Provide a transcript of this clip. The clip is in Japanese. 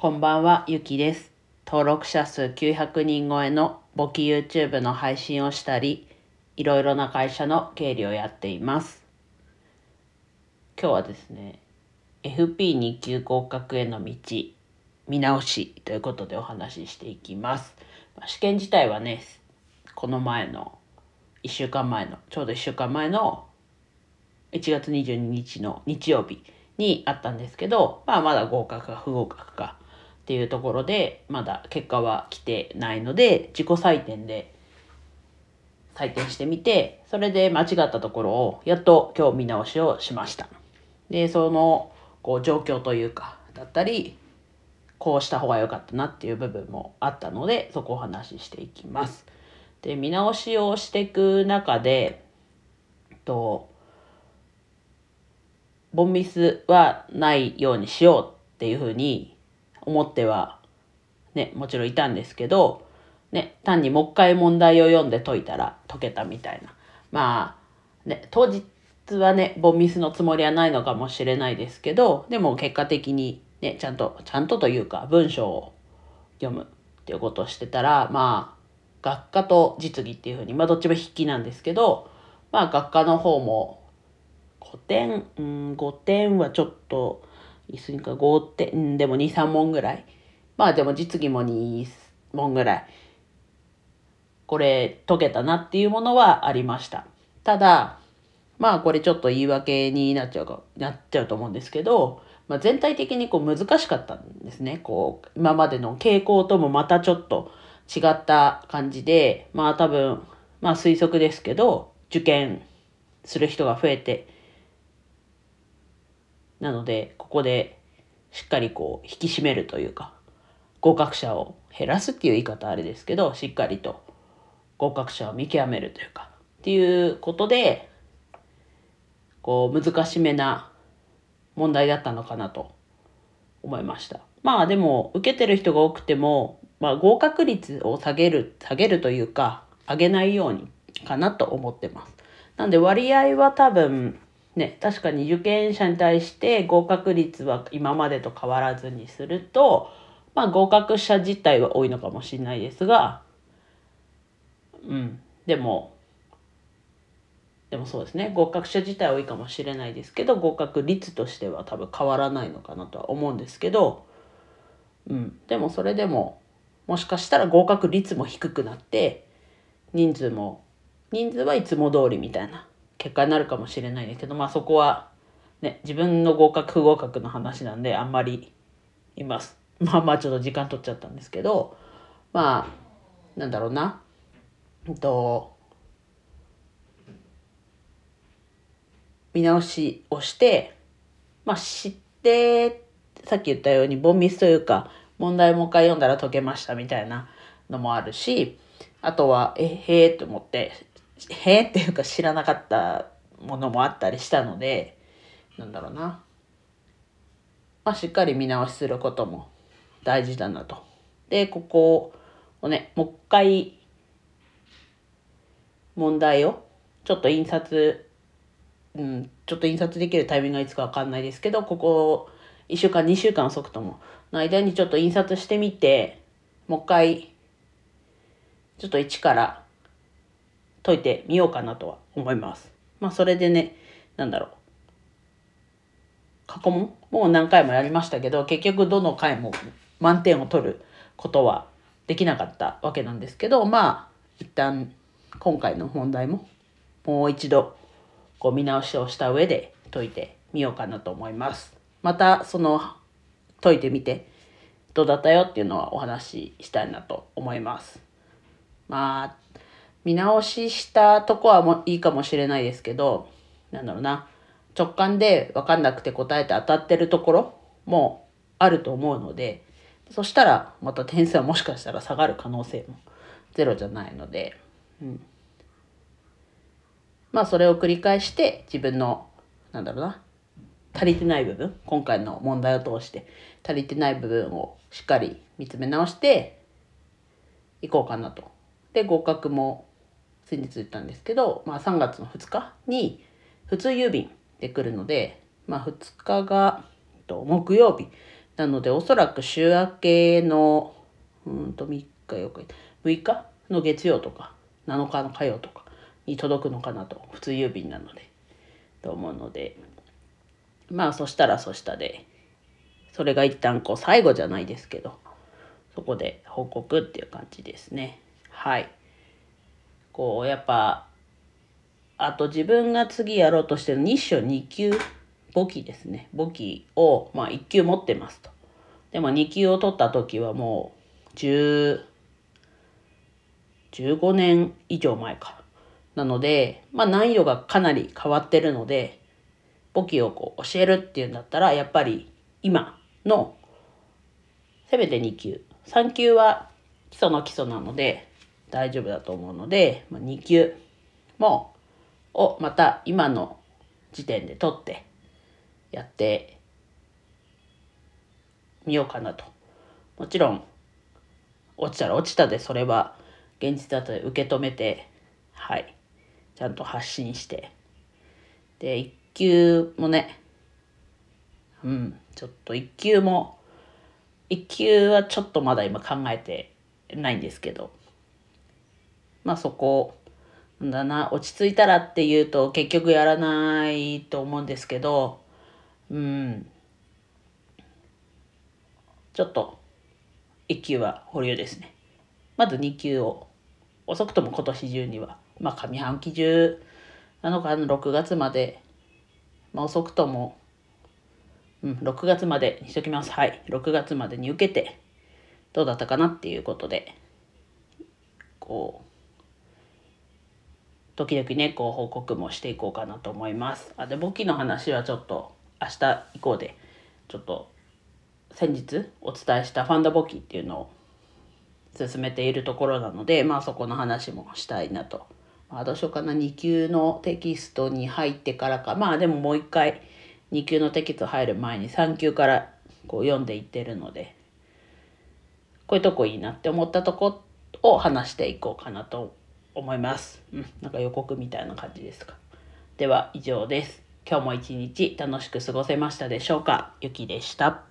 こんばんは、ゆきです。登録者数900人超えの簿記 YouTube の配信をしたり、いろいろな会社の経理をやっています。今日はですね、FP2 級合格への道、見直しということでお話ししていきます。試験自体はね、この前の、1週間前の、ちょうど1週間前の1月22日の日曜日にあったんですけど、まあまだ合格か不合格かっていうところで、まだ結果は来てないので、自己採点で採点してみて、それで間違ったところをやっと今日見直しをしました。で、そのこう状況というか、だったり、こうした方が良かったなっていう部分もあったので、そこをお話ししていきます。で、見直しをしていく中で、と、ボンミスはないようにしようっていうふうに思っては、ね、もちろんいたんですけど、ね、単にもう一回問題を読んで解いたら解けたみたいな。まあ、ね、当日はね、ボンミスのつもりはないのかもしれないですけど、でも結果的にね、ちゃんと、ちゃんとというか文章を読むっていうことをしてたら、まあ、学科と実技っていうふうに、まあどっちも筆記なんですけど、まあ学科の方も5点、うん、5点はちょっと、いすぎか5点、でも2、3問ぐらい。まあでも実技も2問ぐらい。これ解けたなっていうものはありました。ただ、まあこれちょっと言い訳になっちゃうか、なっちゃうと思うんですけど、まあ、全体的にこう難しかったんですね。こう、今までの傾向ともまたちょっと違った感じで、まあ多分、まあ推測ですけど、受験する人が増えて、なので、ここでしっかりこう引き締めるというか、合格者を減らすっていう言い方あれですけど、しっかりと合格者を見極めるというか、っていうことで、こう難しめな問題だったのかなと思いました。まあでも受けてる人が多くても、まあ、合格率を下げる下げるというか上げないようにかなと思ってます。なんで割合は多分ね確かに受験者に対して合格率は今までと変わらずにすると、まあ、合格者自体は多いのかもしれないですがうんでもでもそうですね。合格者自体は多いかもしれないですけど合格率としては多分変わらないのかなとは思うんですけど、うん、でもそれでももしかしたら合格率も低くなって人数も人数はいつも通りみたいな結果になるかもしれないですけどまあそこはね自分の合格不合格の話なんであんまりいます。まあまあちょっと時間取っちゃったんですけどまあなんだろうな。うんと見直しをして、まあ知って、さっき言ったように、ボンミスというか、問題もう一回読んだら解けましたみたいなのもあるし、あとは、え、へーって思って、へーっていうか知らなかったものもあったりしたので、なんだろうな。まあしっかり見直しすることも大事だなと。で、ここをね、もう一回、問題を、ちょっと印刷うん、ちょっと印刷できるタイミングがいつかわかんないですけど、ここ1週間、2週間遅くともの間にちょっと印刷してみて、もう一回、ちょっと一から解いてみようかなとは思います。まあそれでね、なんだろう。過去問？もう何回もやりましたけど、結局どの回も満点を取ることはできなかったわけなんですけど、まあ一旦今回の問題ももう一度こう見直しをした上で解いてみようかなと思います。またその解いてみてどうだったよっていうのはお話ししたいなと思います。まあ見直ししたとこはもいいかもしれないですけどなんだろうな。直感で分かんなくて答えて当たってるところもあると思うのでそしたらまた点数はもしかしたら下がる可能性もゼロじゃないので、うん、まあそれを繰り返して自分のなんだろうな。足りてない部分今回の問題を通して足りてない部分をしっかり見つめ直していこうかなと。で合格も先日言ったんですけど、まあ、3月の2日に普通郵便で来るので、まあ、2日がと木曜日なのでおそらく週明けのうんと3日4日6日の月曜とか7日の火曜とかに届くのかなと普通郵便なのでと思うのでまあそしたらそしたでそれが一旦こう最後じゃないですけどそこで報告っていう感じですね。はい。こうやっぱあと自分が次やろうとしてる日照2級簿記ですね。簿記をまあ1級持ってますと。でも2級を取った時はもう10 15年以上前か。なのでまあ難易度がかなり変わってるので簿記をこう教えるっていうんだったらやっぱり今のせめて2級。3級は基礎の基礎なので大丈夫だと思うので、まあ、2級もをまた今の時点で取ってやってみようかなと。もちろん落ちたら落ちたでそれは現実だと受け止めてはい。ちゃんと発信して。で1級もねうんちょっと1級も1級はちょっとまだ今考えてないんですけど。まあそこなんだな落ち着いたらっていうと結局やらないと思うんですけどうんちょっと1級は保留ですねまず2級を遅くとも今年中にはまあ上半期中なのかな6月までまあ遅くともうん、6月までにしときます。はい。6月までに受けて、どうだったかなっていうことで、こう、時々ね、こう報告もしていこうかなと思います。あ、で、簿記の話はちょっと明日以降で、ちょっと先日お伝えしたファンド簿記っていうのを進めているところなので、まあそこの話もしたいなと。まあどうしようかな、2級のテキストに入ってからか、まあでももう一回、2級のテキスト入る前に3級からこう読んでいってるのでこういうとこいいなって思ったとこを話していこうかなと思います。うん、なんか予告みたいな感じですか。では以上です。今日も一日楽しく過ごせましたでしょうかゆきでした。